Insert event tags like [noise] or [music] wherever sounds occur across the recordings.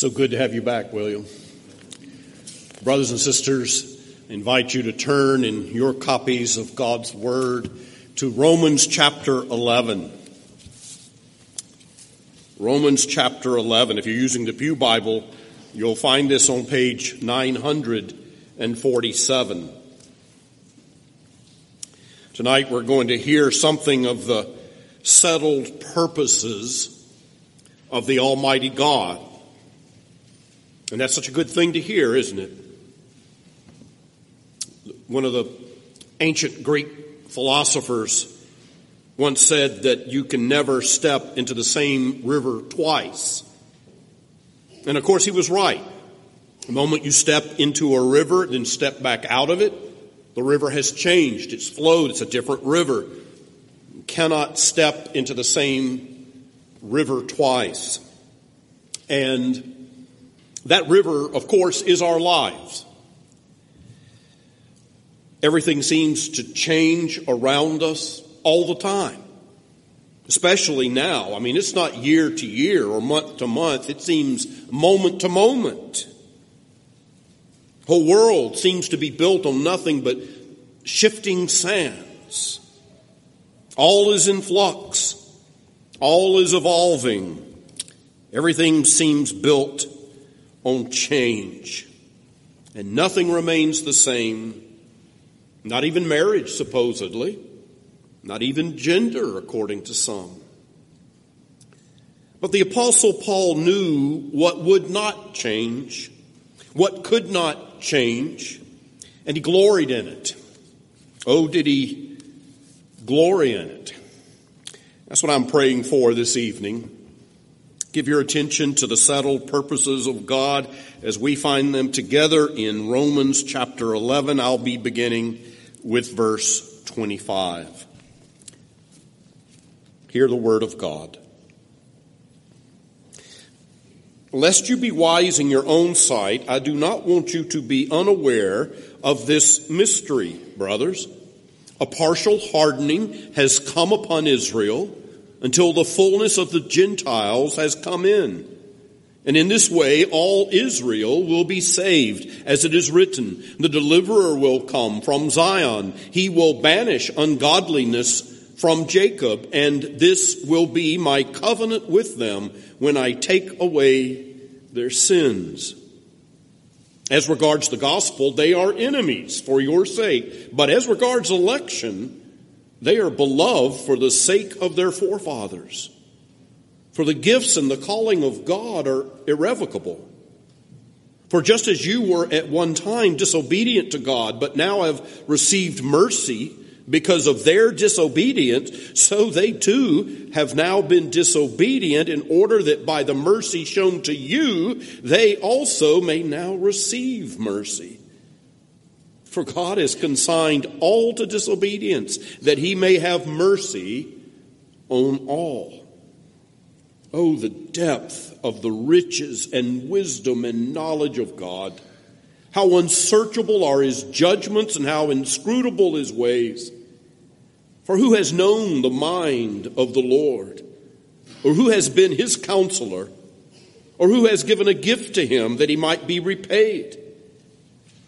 So good to have you back, William. Brothers and sisters, invite you to turn in your copies of God's Word to Romans chapter 11. Romans chapter 11. If you're using the Pew Bible, you'll find this on page 947. Tonight we're going to hear something of the settled purposes of the Almighty God. And that's such a good thing to hear, isn't it? One of the ancient Greek philosophers once said that you can never step into the same river twice. And of course, he was right. The moment you step into a river, then step back out of it, the river has changed. It's flowed. It's a different river. You cannot step into the same river twice. And that river, of course, is our lives. Everything seems to change around us all the time, especially now. I mean, it's not year to year or month to month, it seems moment to moment. The whole world seems to be built on nothing but shifting sands. All is in flux, all is evolving. Everything seems built on change. And nothing remains the same, not even marriage, supposedly, not even gender, according to some. But the Apostle Paul knew what would not change, what could not change, and he gloried in it. Oh, did he glory in it? That's what I'm praying for this evening. Give your attention to the settled purposes of God as we find them together in Romans chapter 11. I'll be beginning with verse 25. Hear the word of God. Lest you be wise in your own sight, I do not want you to be unaware of this mystery, brothers. A partial hardening has come upon Israel until the fullness of the Gentiles has come in. And in this way, all Israel will be saved, as it is written, the deliverer will come from Zion. He will banish ungodliness from Jacob, and this will be my covenant with them when I take away their sins. As regards the gospel, they are enemies for your sake. But as regards election, they are beloved for the sake of their forefathers. For the gifts and the calling of God are irrevocable. For just as you were at one time disobedient to God, but now have received mercy because of their disobedience, so they too have now been disobedient in order that by the mercy shown to you, they also may now receive mercy. For God has consigned all to disobedience, that he may have mercy on all. Oh, the depth of the riches and wisdom and knowledge of God. How unsearchable are his judgments and how inscrutable his ways. For who has known the mind of the Lord? Or who has been his counselor? Or who has given a gift to him that he might be repaid?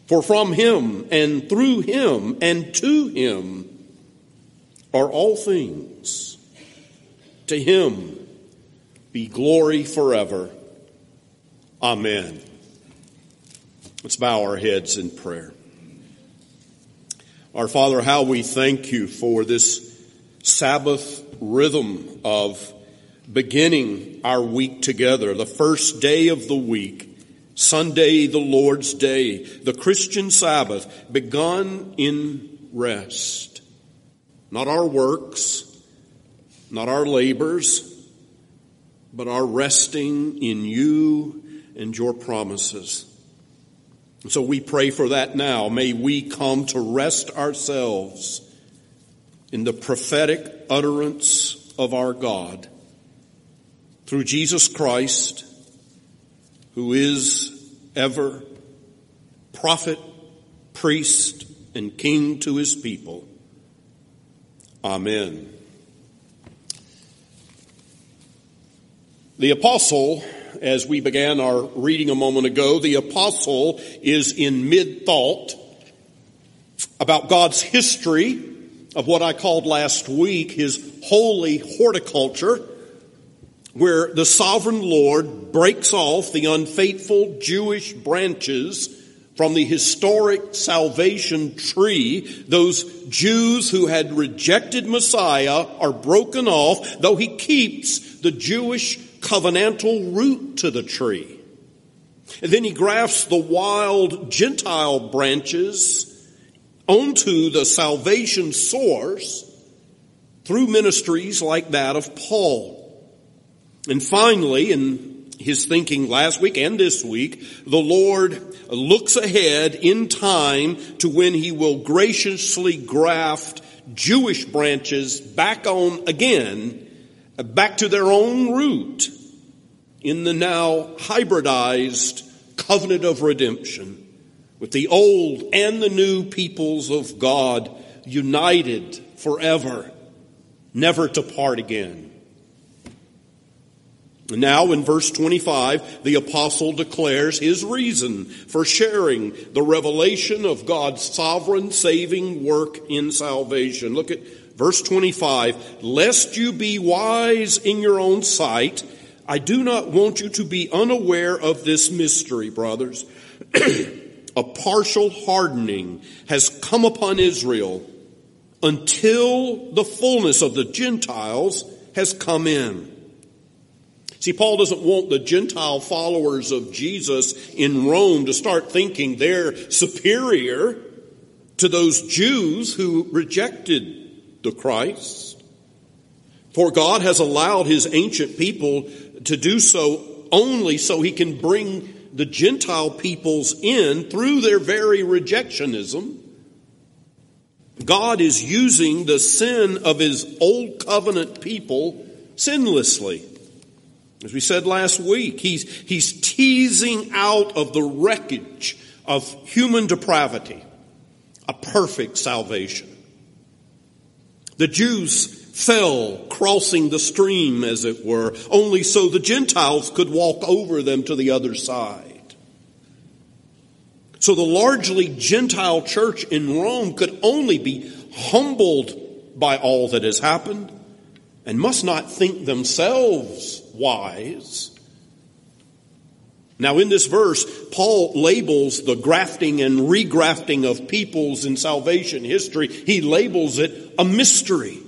For from him and through him and to him are all things. To him be glory forever. Amen. Let's bow our heads in prayer. Our Father, how we thank you for this Sabbath rhythm of beginning our week together, the first day of the week Sunday, the Lord's Day, the Christian Sabbath, begun in rest. Not our works, not our labors, but our resting in you and your promises. So we pray for that now. May we come to rest ourselves in the prophetic utterance of our God through Jesus Christ who is ever prophet, priest, and king to his people. Amen. The apostle as we began our reading a moment ago, the apostle is in mid thought about God's history of what I called last week his holy horticulture, where the sovereign Lord breaks off the unfaithful Jewish branches from the historic salvation tree. Those Jews who had rejected Messiah are broken off, though he keeps the Jewish covenantal root to the tree. And then he grafts the wild Gentile branches onto the salvation source through ministries like that of Paul. And finally, in his thinking last week and this week, the Lord looks ahead in time to when he will graciously graft Jewish branches back on again, back to their own root in the now hybridized covenant of redemption with the old and the new peoples of God united forever, never to part again. Now in verse 25, the apostle declares his reason for sharing the revelation of God's sovereign saving work in salvation. Look at verse 25. Lest you be wise in your own sight, I do not want you to be unaware of this mystery, brothers. [clears throat] a partial hardening has come upon Israel until the fullness of the Gentiles has come in. See, Paul doesn't want the Gentile followers of Jesus in Rome to start thinking they're superior to those Jews who rejected the Christ. For God has allowed his ancient people to do so only so he can bring the Gentile peoples in through their very rejectionism. God is using the sin of his old covenant people sinlessly. As we said last week, he's, he's teasing out of the wreckage of human depravity a perfect salvation. The Jews fell crossing the stream, as it were, only so the Gentiles could walk over them to the other side. So the largely Gentile church in Rome could only be humbled by all that has happened and must not think themselves wise. Now, in this verse, Paul labels the grafting and regrafting of peoples in salvation history, he labels it a mystery.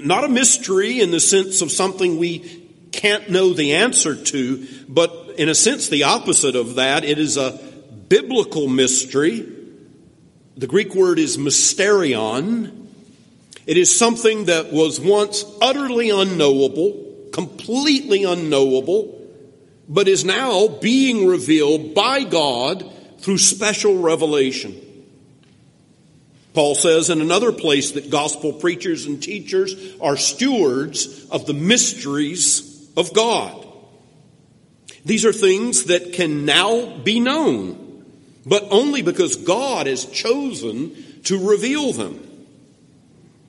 Not a mystery in the sense of something we can't know the answer to, but in a sense the opposite of that. It is a biblical mystery. The Greek word is mysterion. It is something that was once utterly unknowable, completely unknowable, but is now being revealed by God through special revelation. Paul says in another place that gospel preachers and teachers are stewards of the mysteries of God. These are things that can now be known, but only because God has chosen to reveal them.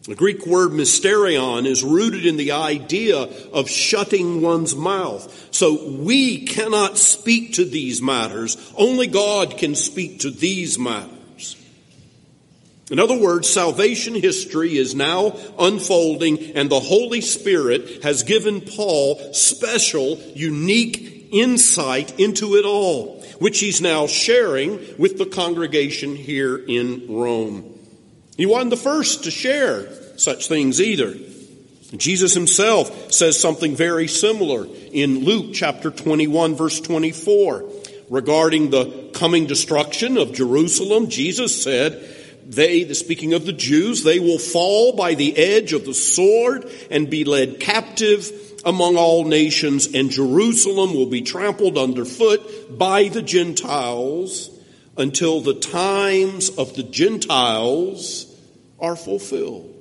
The Greek word mysterion is rooted in the idea of shutting one's mouth. So we cannot speak to these matters. Only God can speak to these matters. In other words, salvation history is now unfolding and the Holy Spirit has given Paul special, unique insight into it all, which he's now sharing with the congregation here in Rome. He wasn't the first to share such things either. Jesus himself says something very similar in Luke chapter 21 verse 24 regarding the coming destruction of Jerusalem. Jesus said, they, the speaking of the Jews, they will fall by the edge of the sword and be led captive among all nations, and Jerusalem will be trampled underfoot by the Gentiles until the times of the Gentiles are fulfilled.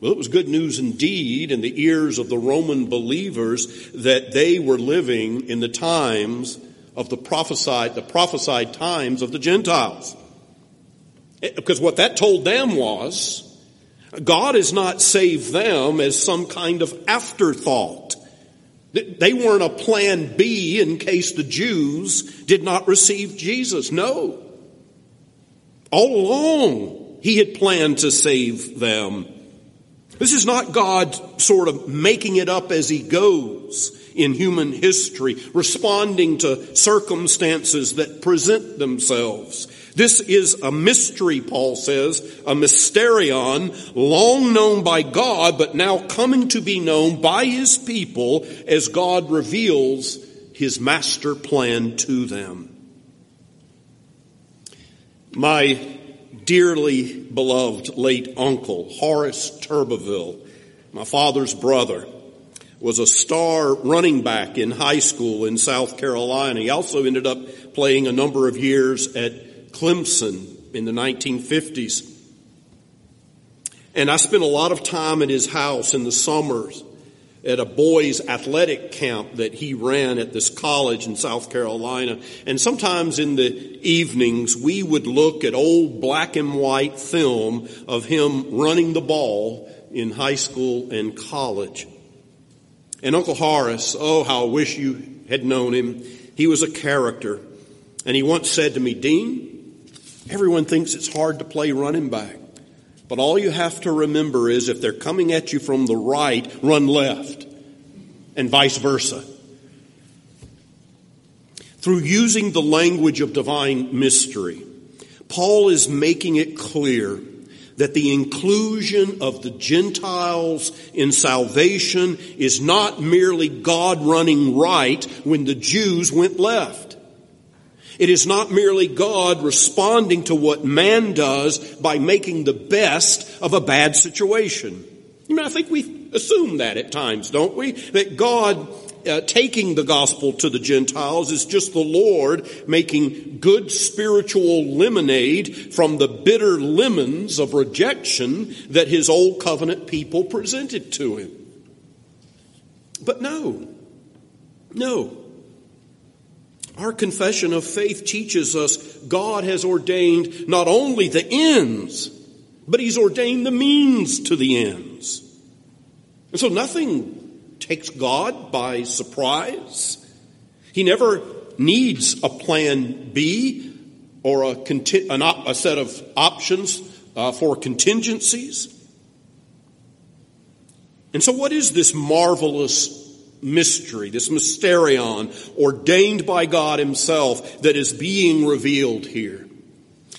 Well, it was good news indeed in the ears of the Roman believers that they were living in the times of the prophesied, the prophesied times of the Gentiles. Eh, because what that told them was God has not saved them as some kind of afterthought. They weren't a plan B in case the Jews did not receive Jesus. No. All along, he had planned to save them. This is not God sort of making it up as he goes in human history, responding to circumstances that present themselves. This is a mystery, Paul says, a mysterion, long known by God, but now coming to be known by his people as God reveals his master plan to them. My dearly beloved late uncle, Horace Turbeville, my father's brother, was a star running back in high school in South Carolina. He also ended up playing a number of years at Clemson in the 1950s. And I spent a lot of time at his house in the summers at a boys athletic camp that he ran at this college in South Carolina. And sometimes in the evenings, we would look at old black and white film of him running the ball in high school and college. And Uncle Horace, oh, how I wish you had known him. He was a character. And he once said to me, Dean, everyone thinks it's hard to play running back. But all you have to remember is if they're coming at you from the right, run left, and vice versa. Through using the language of divine mystery, Paul is making it clear that the inclusion of the Gentiles in salvation is not merely God running right when the Jews went left. It is not merely God responding to what man does by making the best of a bad situation. You know, I think we assume that at times, don't we? That God uh, taking the gospel to the Gentiles is just the Lord making good spiritual lemonade from the bitter lemons of rejection that his old covenant people presented to him. But no, no. Our confession of faith teaches us God has ordained not only the ends, but He's ordained the means to the ends. And so nothing takes God by surprise. He never needs a plan B or a, a set of options uh, for contingencies. And so, what is this marvelous mystery, this mysterion ordained by God Himself that is being revealed here.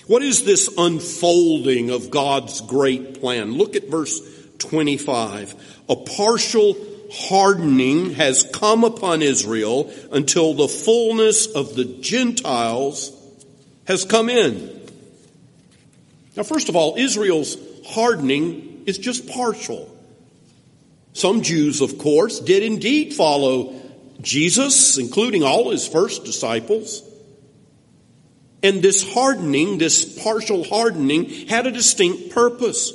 What is this unfolding of God's great plan? Look at verse 25. A partial hardening has come upon Israel until the fullness of the Gentiles has come in. Now, first of all, Israel's hardening is just partial. Some Jews, of course, did indeed follow Jesus, including all his first disciples. And this hardening, this partial hardening, had a distinct purpose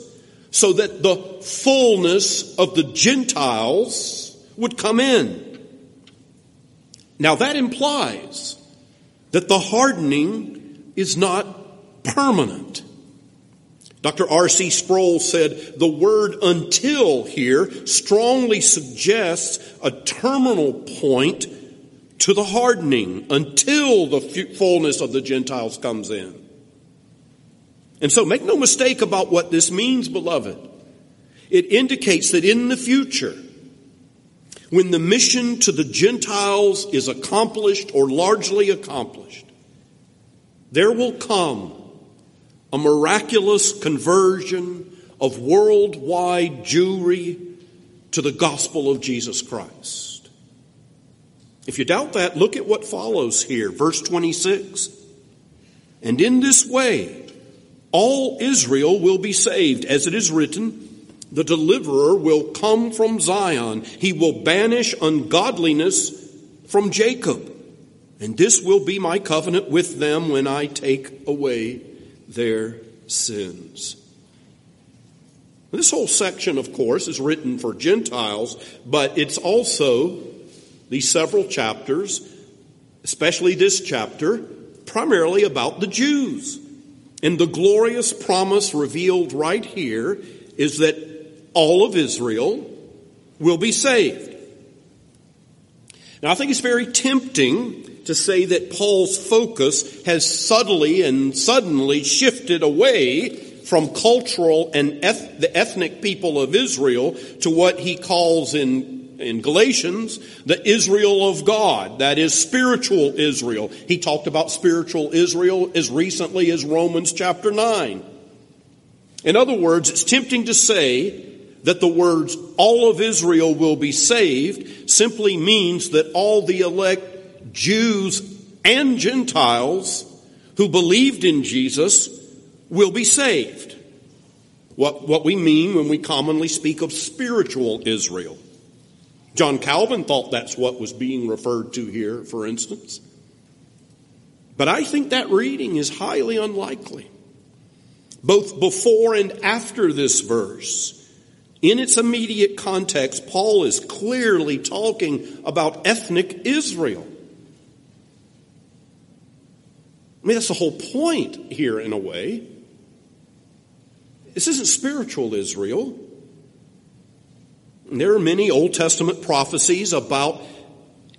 so that the fullness of the Gentiles would come in. Now that implies that the hardening is not permanent. Dr. R.C. Sproul said the word until here strongly suggests a terminal point to the hardening until the fullness of the Gentiles comes in. And so make no mistake about what this means, beloved. It indicates that in the future, when the mission to the Gentiles is accomplished or largely accomplished, there will come a miraculous conversion of worldwide Jewry to the gospel of Jesus Christ. If you doubt that, look at what follows here, verse 26. And in this way, all Israel will be saved, as it is written, the deliverer will come from Zion. He will banish ungodliness from Jacob. And this will be my covenant with them when I take away their sins. This whole section, of course, is written for Gentiles, but it's also these several chapters, especially this chapter, primarily about the Jews. And the glorious promise revealed right here is that all of Israel will be saved. Now, I think it's very tempting to say that Paul's focus has subtly and suddenly shifted away from cultural and eth- the ethnic people of Israel to what he calls in, in Galatians the Israel of God. That is spiritual Israel. He talked about spiritual Israel as recently as Romans chapter 9. In other words, it's tempting to say that the words all of Israel will be saved simply means that all the elect Jews and Gentiles who believed in Jesus will be saved. What, what we mean when we commonly speak of spiritual Israel. John Calvin thought that's what was being referred to here, for instance. But I think that reading is highly unlikely. Both before and after this verse, in its immediate context, Paul is clearly talking about ethnic Israel. I mean, that's the whole point here, in a way. This isn't spiritual Israel. There are many Old Testament prophecies about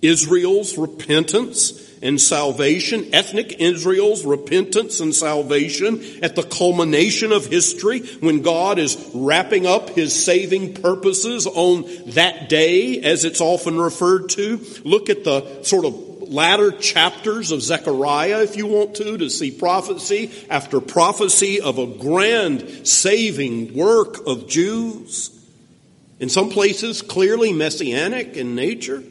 Israel's repentance and salvation, ethnic Israel's repentance and salvation at the culmination of history when God is wrapping up his saving purposes on that day, as it's often referred to. Look at the sort of latter chapters of Zechariah, if you want to, to see prophecy after prophecy of a grand saving work of Jews. In some places, clearly messianic in nature.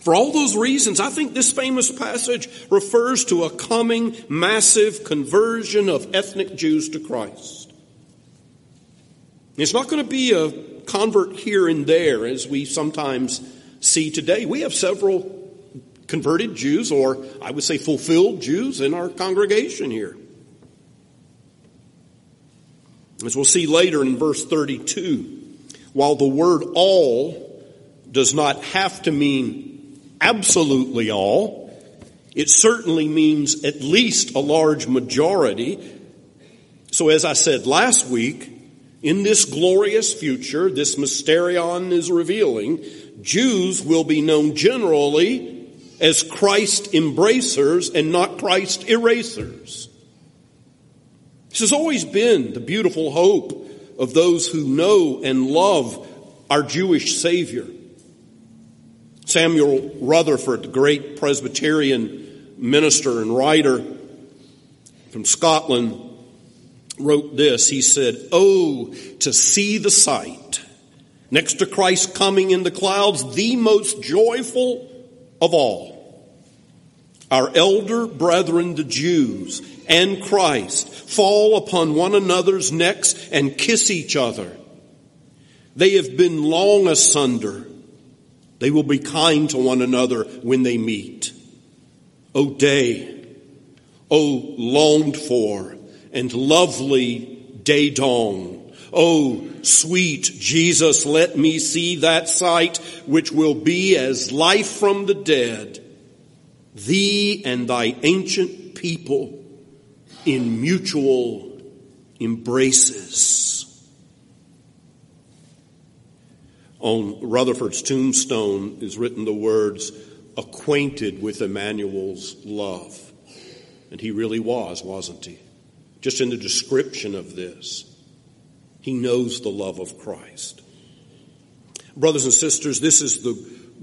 For all those reasons, I think this famous passage refers to a coming massive conversion of ethnic Jews to Christ. It's not going to be a convert here and there as we sometimes see today. We have several converted Jews, or I would say fulfilled Jews, in our congregation here. As we'll see later in verse 32, while the word all does not have to mean absolutely all. It certainly means at least a large majority. So as I said last week, in this glorious future, this mysterion is revealing, Jews will be known generally as Christ embracers and not Christ erasers. This has always been the beautiful hope of those who know and love our Jewish Savior. Samuel Rutherford, the great Presbyterian minister and writer from Scotland, wrote this. He said, Oh, to see the sight, next to Christ coming in the clouds, the most joyful of all. Our elder brethren, the Jews, and Christ fall upon one another's necks and kiss each other. They have been long asunder they will be kind to one another when they meet. O day, O longed for and lovely day dawn. O sweet Jesus, let me see that sight which will be as life from the dead. Thee and thy ancient people in mutual embraces. On Rutherford's tombstone is written the words, acquainted with Emmanuel's love. And he really was, wasn't he? Just in the description of this, he knows the love of Christ. Brothers and sisters, this is the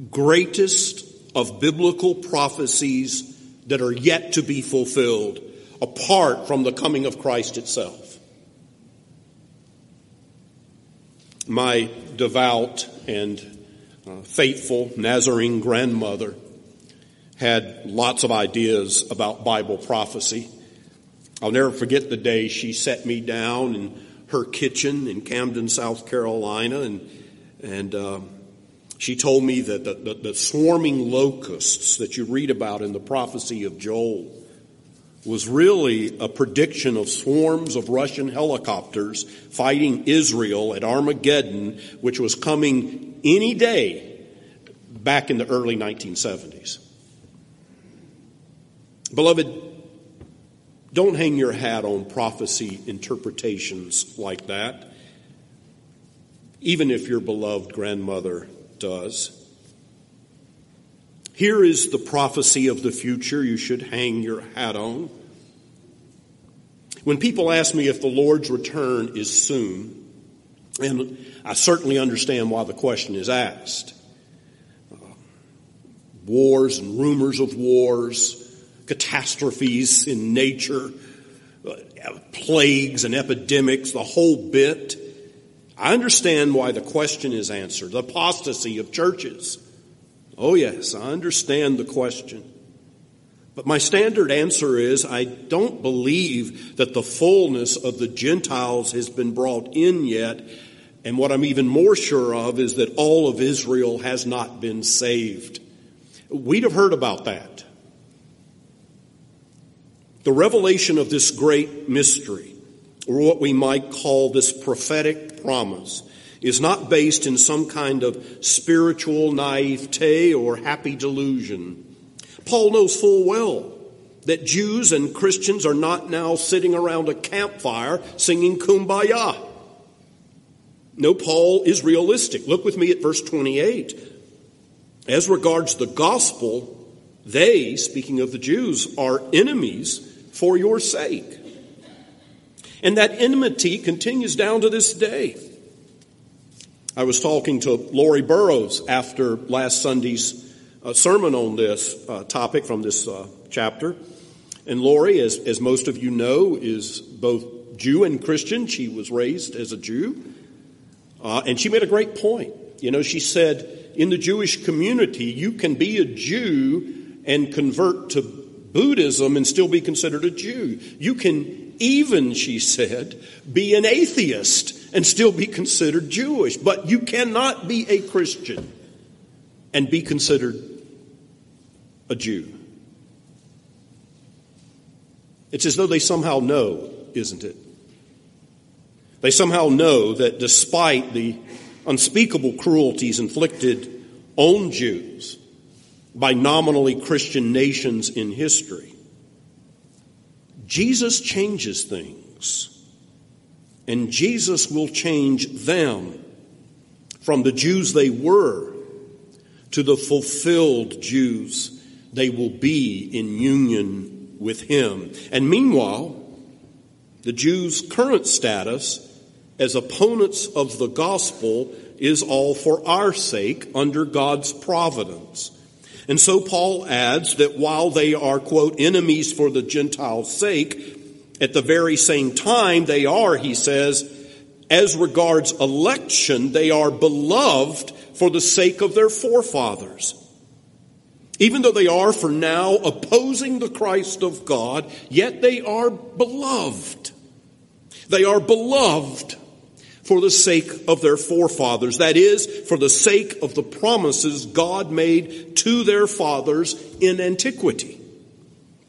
greatest of biblical prophecies that are yet to be fulfilled apart from the coming of Christ itself. my devout and uh, faithful Nazarene grandmother had lots of ideas about Bible prophecy. I'll never forget the day she set me down in her kitchen in Camden, South Carolina, and and uh, she told me that the, the, the swarming locusts that you read about in the prophecy of Joel was really a prediction of swarms of Russian helicopters fighting Israel at Armageddon, which was coming any day back in the early 1970s. Beloved, don't hang your hat on prophecy interpretations like that, even if your beloved grandmother does. Here is the prophecy of the future you should hang your hat on. When people ask me if the Lord's return is soon, and I certainly understand why the question is asked. Uh, wars and rumors of wars, catastrophes in nature, uh, plagues and epidemics, the whole bit. I understand why the question is answered. The apostasy of churches. Oh, yes, I understand the question. But my standard answer is I don't believe that the fullness of the Gentiles has been brought in yet. And what I'm even more sure of is that all of Israel has not been saved. We'd have heard about that. The revelation of this great mystery, or what we might call this prophetic promise, is not based in some kind of spiritual naivete or happy delusion. Paul knows full well that Jews and Christians are not now sitting around a campfire singing kumbaya. No, Paul is realistic. Look with me at verse 28. As regards the gospel, they, speaking of the Jews, are enemies for your sake. And that enmity continues down to this day. I was talking to Lori Burrows after last Sunday's a sermon on this uh, topic from this uh, chapter. And Lori, as, as most of you know, is both Jew and Christian. She was raised as a Jew. Uh, and she made a great point. You know, she said, in the Jewish community, you can be a Jew and convert to Buddhism and still be considered a Jew. You can even, she said, be an atheist and still be considered Jewish. But you cannot be a Christian and be considered a Jew. It's as though they somehow know, isn't it? They somehow know that despite the unspeakable cruelties inflicted on Jews by nominally Christian nations in history, Jesus changes things. And Jesus will change them from the Jews they were to the fulfilled Jews they will be in union with him. And meanwhile, the Jews' current status as opponents of the gospel is all for our sake under God's providence. And so Paul adds that while they are, quote, enemies for the Gentiles' sake, at the very same time they are, he says, as regards election, they are beloved for the sake of their forefathers. Even though they are for now opposing the Christ of God, yet they are beloved. They are beloved for the sake of their forefathers. That is, for the sake of the promises God made to their fathers in antiquity.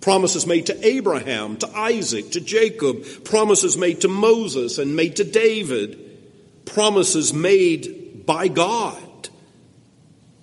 Promises made to Abraham, to Isaac, to Jacob, promises made to Moses and made to David, promises made by God.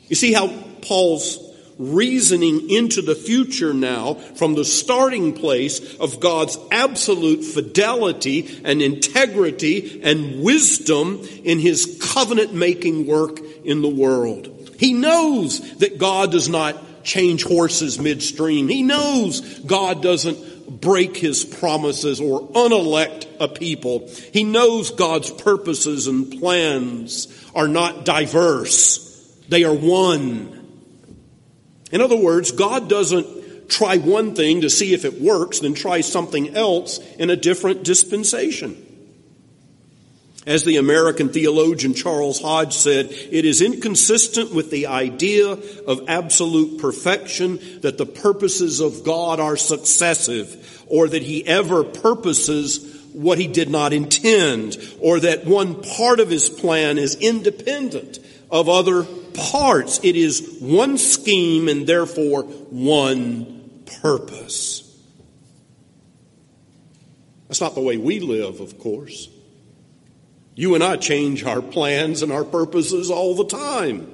You see how Paul's reasoning into the future now from the starting place of God's absolute fidelity and integrity and wisdom in his covenant making work in the world. He knows that God does not change horses midstream. He knows God doesn't break his promises or unelect a people. He knows God's purposes and plans are not diverse. They are one. In other words, God doesn't try one thing to see if it works, then try something else in a different dispensation. As the American theologian Charles Hodge said, it is inconsistent with the idea of absolute perfection that the purposes of God are successive, or that he ever purposes what he did not intend, or that one part of his plan is independent of other parts. It is one scheme and therefore one purpose. That's not the way we live, of course. You and I change our plans and our purposes all the time.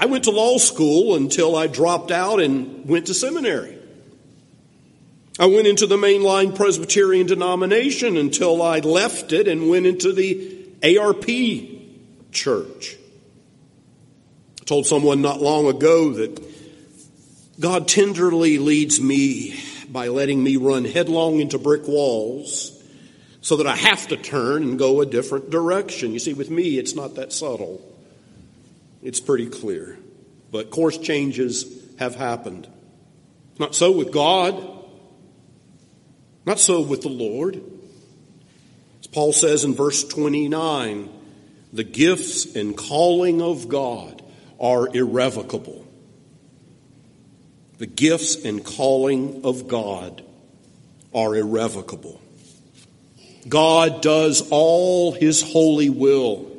I went to law school until I dropped out and went to seminary. I went into the mainline Presbyterian denomination until I left it and went into the ARP church. told someone not long ago that God tenderly leads me by letting me run headlong into brick walls so that I have to turn and go a different direction. You see, with me, it's not that subtle. It's pretty clear. But course changes have happened. Not so with God. Not so with the Lord. As Paul says in verse 29, the gifts and calling of God are irrevocable. The gifts and calling of God are irrevocable. God does all his holy will.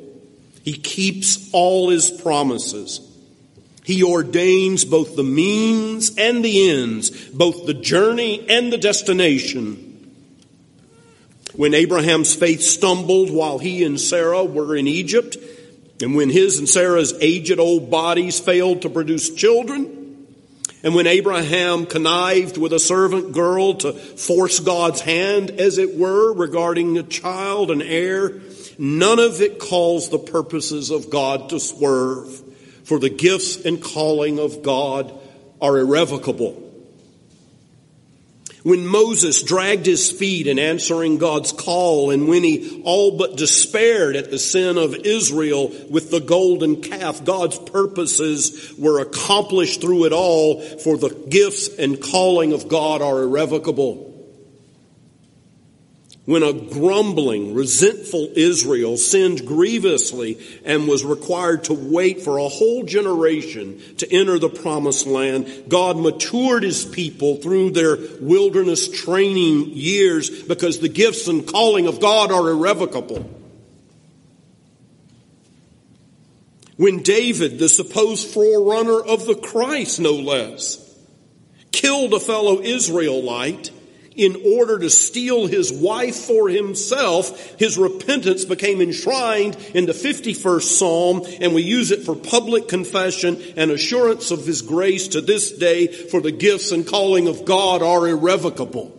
He keeps all his promises. He ordains both the means and the ends, both the journey and the destination. When Abraham's faith stumbled while he and Sarah were in Egypt, and when his and Sarah's aged old bodies failed to produce children, and when Abraham connived with a servant girl to force God's hand, as it were, regarding a child, an heir, none of it calls the purposes of God to swerve, for the gifts and calling of God are irrevocable. When Moses dragged his feet in answering God's call, and when he all but despaired at the sin of Israel with the golden calf, God's purposes were accomplished through it all, for the gifts and calling of God are irrevocable when a grumbling, resentful Israel sinned grievously and was required to wait for a whole generation to enter the promised land, God matured his people through their wilderness training years because the gifts and calling of God are irrevocable. When David, the supposed forerunner of the Christ, no less, killed a fellow Israelite, in order to steal his wife for himself, his repentance became enshrined in the 51st Psalm, and we use it for public confession and assurance of his grace to this day, for the gifts and calling of God are irrevocable.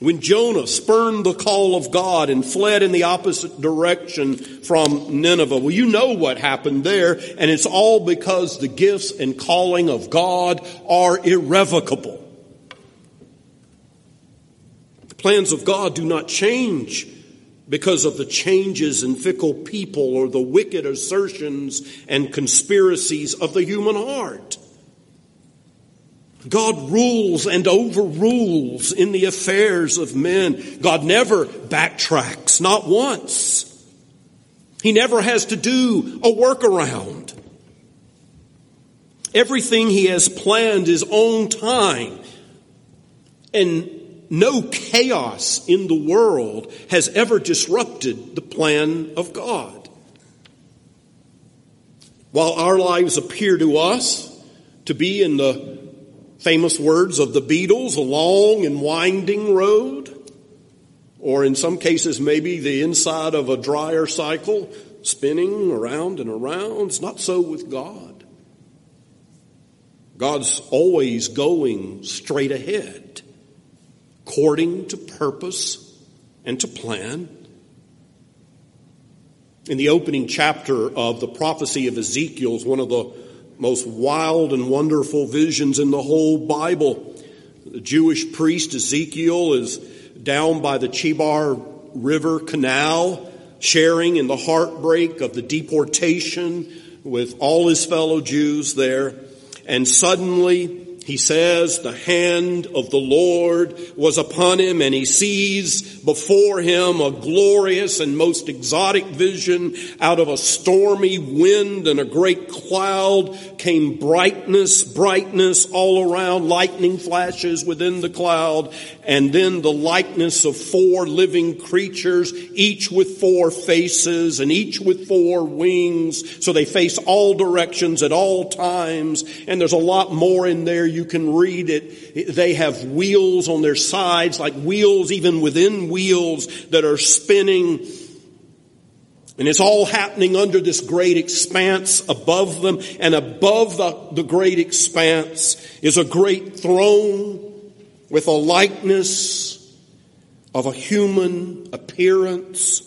When Jonah spurned the call of God and fled in the opposite direction from Nineveh, well, you know what happened there, and it's all because the gifts and calling of God are irrevocable plans of God do not change because of the changes in fickle people or the wicked assertions and conspiracies of the human heart. God rules and overrules in the affairs of men. God never backtracks, not once. He never has to do a workaround. Everything he has planned is on time. And no chaos in the world has ever disrupted the plan of God. While our lives appear to us to be, in the famous words of the Beatles, a long and winding road, or in some cases, maybe the inside of a dryer cycle, spinning around and around, it's not so with God. God's always going straight ahead according to purpose and to plan. In the opening chapter of the prophecy of Ezekiel is one of the most wild and wonderful visions in the whole Bible. The Jewish priest Ezekiel is down by the Chebar River Canal, sharing in the heartbreak of the deportation with all his fellow Jews there. And suddenly he says the hand of the Lord was upon him and he sees before him a glorious and most exotic vision. Out of a stormy wind and a great cloud came brightness, brightness all around, lightning flashes within the cloud and then the likeness of four living creatures, each with four faces and each with four wings. So they face all directions at all times and there's a lot more in there you can read it. They have wheels on their sides, like wheels even within wheels that are spinning. And it's all happening under this great expanse above them. And above the, the great expanse is a great throne with a likeness of a human appearance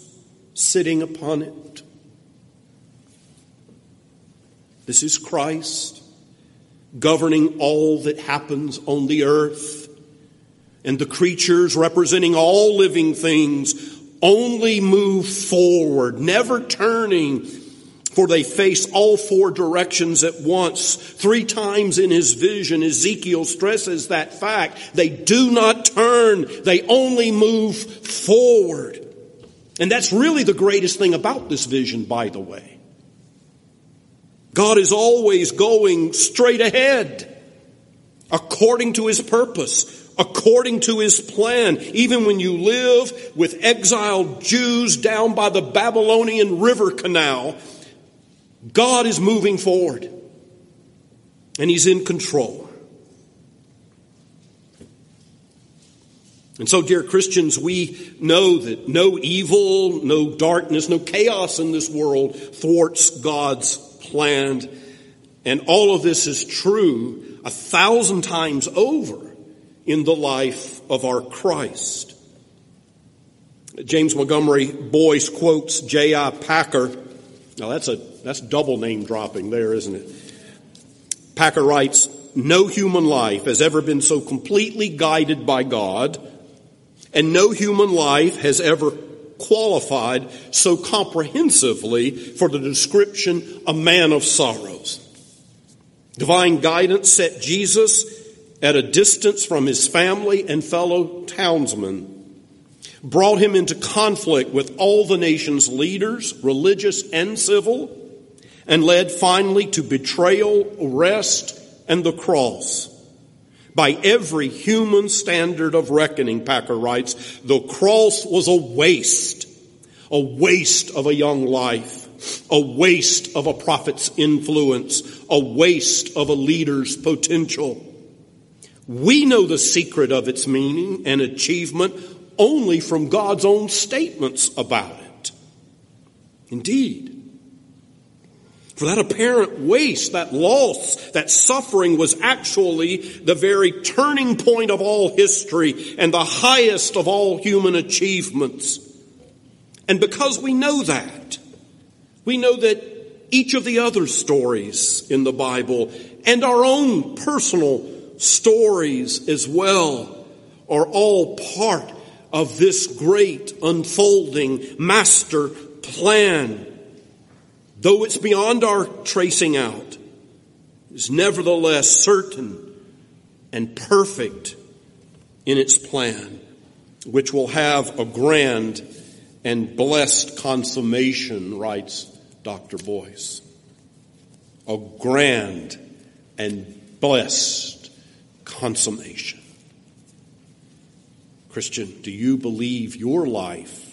sitting upon it. This is Christ governing all that happens on the earth. And the creatures representing all living things only move forward, never turning, for they face all four directions at once. Three times in his vision, Ezekiel stresses that fact. They do not turn, they only move forward. And that's really the greatest thing about this vision, by the way. God is always going straight ahead according to his purpose according to his plan. Even when you live with exiled Jews down by the Babylonian river canal, God is moving forward and he's in control. And so, dear Christians, we know that no evil, no darkness, no chaos in this world thwarts God's plan. And all of this is true a thousand times over in the life of our Christ. James Montgomery Boice quotes J.I. Packer. Now that's a that's double name dropping there, isn't it? Packer writes, "No human life has ever been so completely guided by God, and no human life has ever qualified so comprehensively for the description a man of sorrows. Divine guidance set Jesus at a distance from his family and fellow townsmen, brought him into conflict with all the nation's leaders, religious and civil, and led finally to betrayal, arrest, and the cross. By every human standard of reckoning, Packer writes, the cross was a waste, a waste of a young life, a waste of a prophet's influence, a waste of a leader's potential. We know the secret of its meaning and achievement only from God's own statements about it. Indeed. For that apparent waste, that loss, that suffering was actually the very turning point of all history and the highest of all human achievements. And because we know that, we know that each of the other stories in the Bible and our own personal stories as well are all part of this great unfolding master plan. Though it's beyond our tracing out, is nevertheless certain and perfect in its plan, which will have a grand and blessed consummation, writes Dr. Boice. A grand and blessed consummation. Christian, do you believe your life,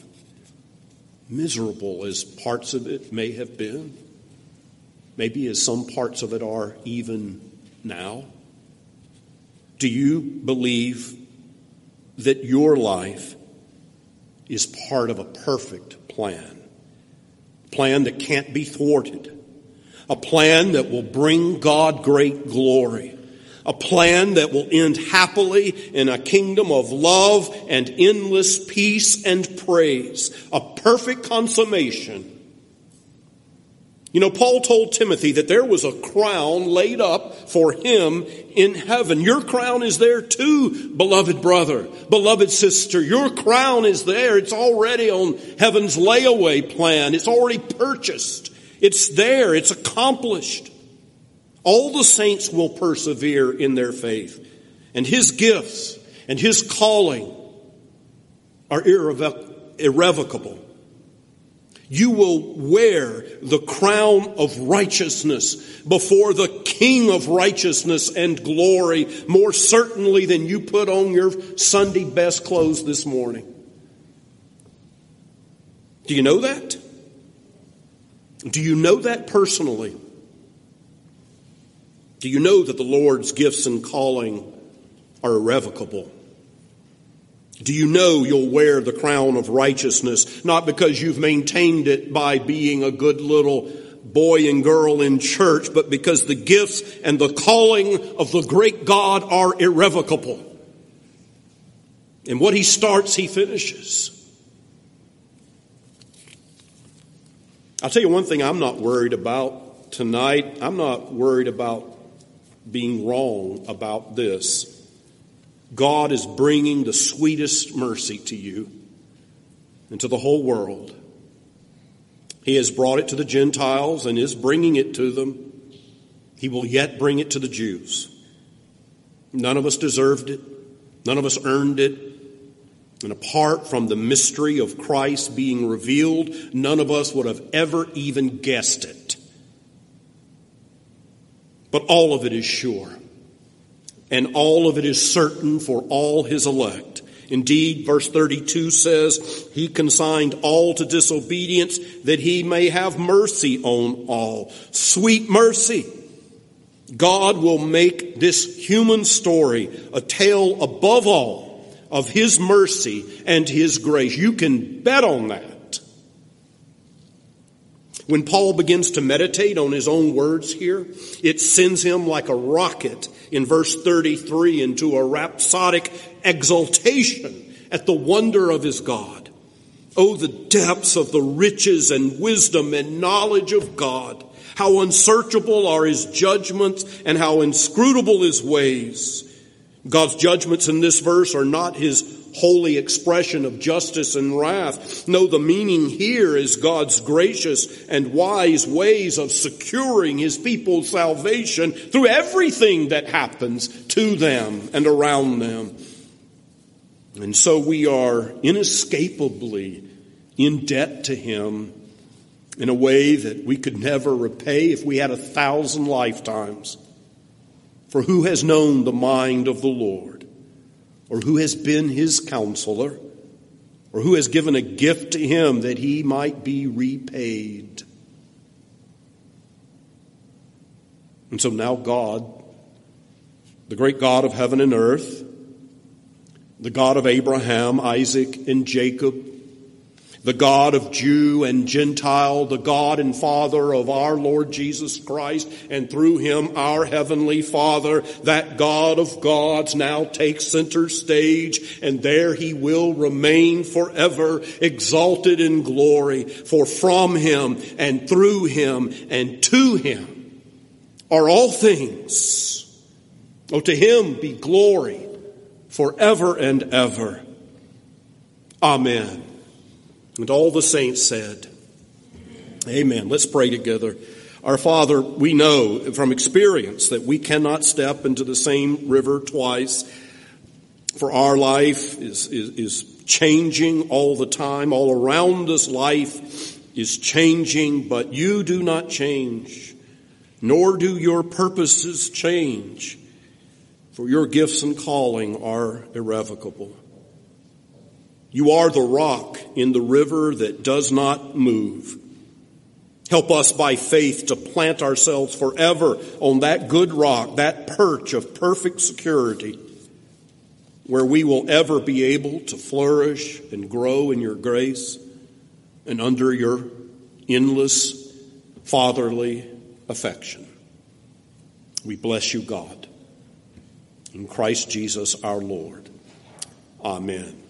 miserable as parts of it may have been, maybe as some parts of it are even now? Do you believe that your life is part of a perfect plan? A plan that can't be thwarted. A plan that will bring God great glory a plan that will end happily in a kingdom of love and endless peace and praise. A perfect consummation. You know, Paul told Timothy that there was a crown laid up for him in heaven. Your crown is there too, beloved brother, beloved sister. Your crown is there. It's already on heaven's layaway plan. It's already purchased. It's there. It's accomplished. All the saints will persevere in their faith. And his gifts and his calling are irrevocable. You will wear the crown of righteousness before the King of righteousness and glory more certainly than you put on your Sunday best clothes this morning. Do you know that? Do you know that personally? Do you know that the Lord's gifts and calling are irrevocable? Do you know you'll wear the crown of righteousness, not because you've maintained it by being a good little boy and girl in church, but because the gifts and the calling of the great God are irrevocable. And what he starts, he finishes. I'll tell you one thing I'm not worried about tonight, I'm not worried about being wrong about this. God is bringing the sweetest mercy to you and to the whole world. He has brought it to the Gentiles and is bringing it to them. He will yet bring it to the Jews. None of us deserved it. None of us earned it. And apart from the mystery of Christ being revealed, none of us would have ever even guessed it. But all of it is sure. And all of it is certain for all his elect. Indeed, verse 32 says, He consigned all to disobedience that he may have mercy on all. Sweet mercy. God will make this human story a tale above all of his mercy and his grace. You can bet on that. When Paul begins to meditate on his own words here, it sends him like a rocket in verse 33 into a rhapsodic exultation at the wonder of his God. Oh, the depths of the riches and wisdom and knowledge of God. How unsearchable are his judgments and how inscrutable his ways. God's judgments in this verse are not his holy expression of justice and wrath. No, the meaning here is God's gracious and wise ways of securing his people's salvation through everything that happens to them and around them. And so we are inescapably in debt to him in a way that we could never repay if we had a thousand lifetimes. For who has known the mind of the Lord? Or who has been his counselor, or who has given a gift to him that he might be repaid. And so now God, the great God of heaven and earth, the God of Abraham, Isaac, and Jacob, the God of Jew and Gentile, the God and Father of our Lord Jesus Christ, and through him our Heavenly Father, that God of gods now takes center stage, and there he will remain forever exalted in glory, for from him and through him and to him are all things. Oh, to him be glory forever and ever. Amen. And all the saints said, Amen. Let's pray together. Our Father, we know from experience that we cannot step into the same river twice. For our life is, is, is changing all the time. All around us, life is changing, but you do not change, nor do your purposes change. For your gifts and calling are irrevocable. You are the rock in the river that does not move. Help us by faith to plant ourselves forever on that good rock, that perch of perfect security, where we will ever be able to flourish and grow in your grace and under your endless fatherly affection. We bless you, God. In Christ Jesus our Lord. Amen.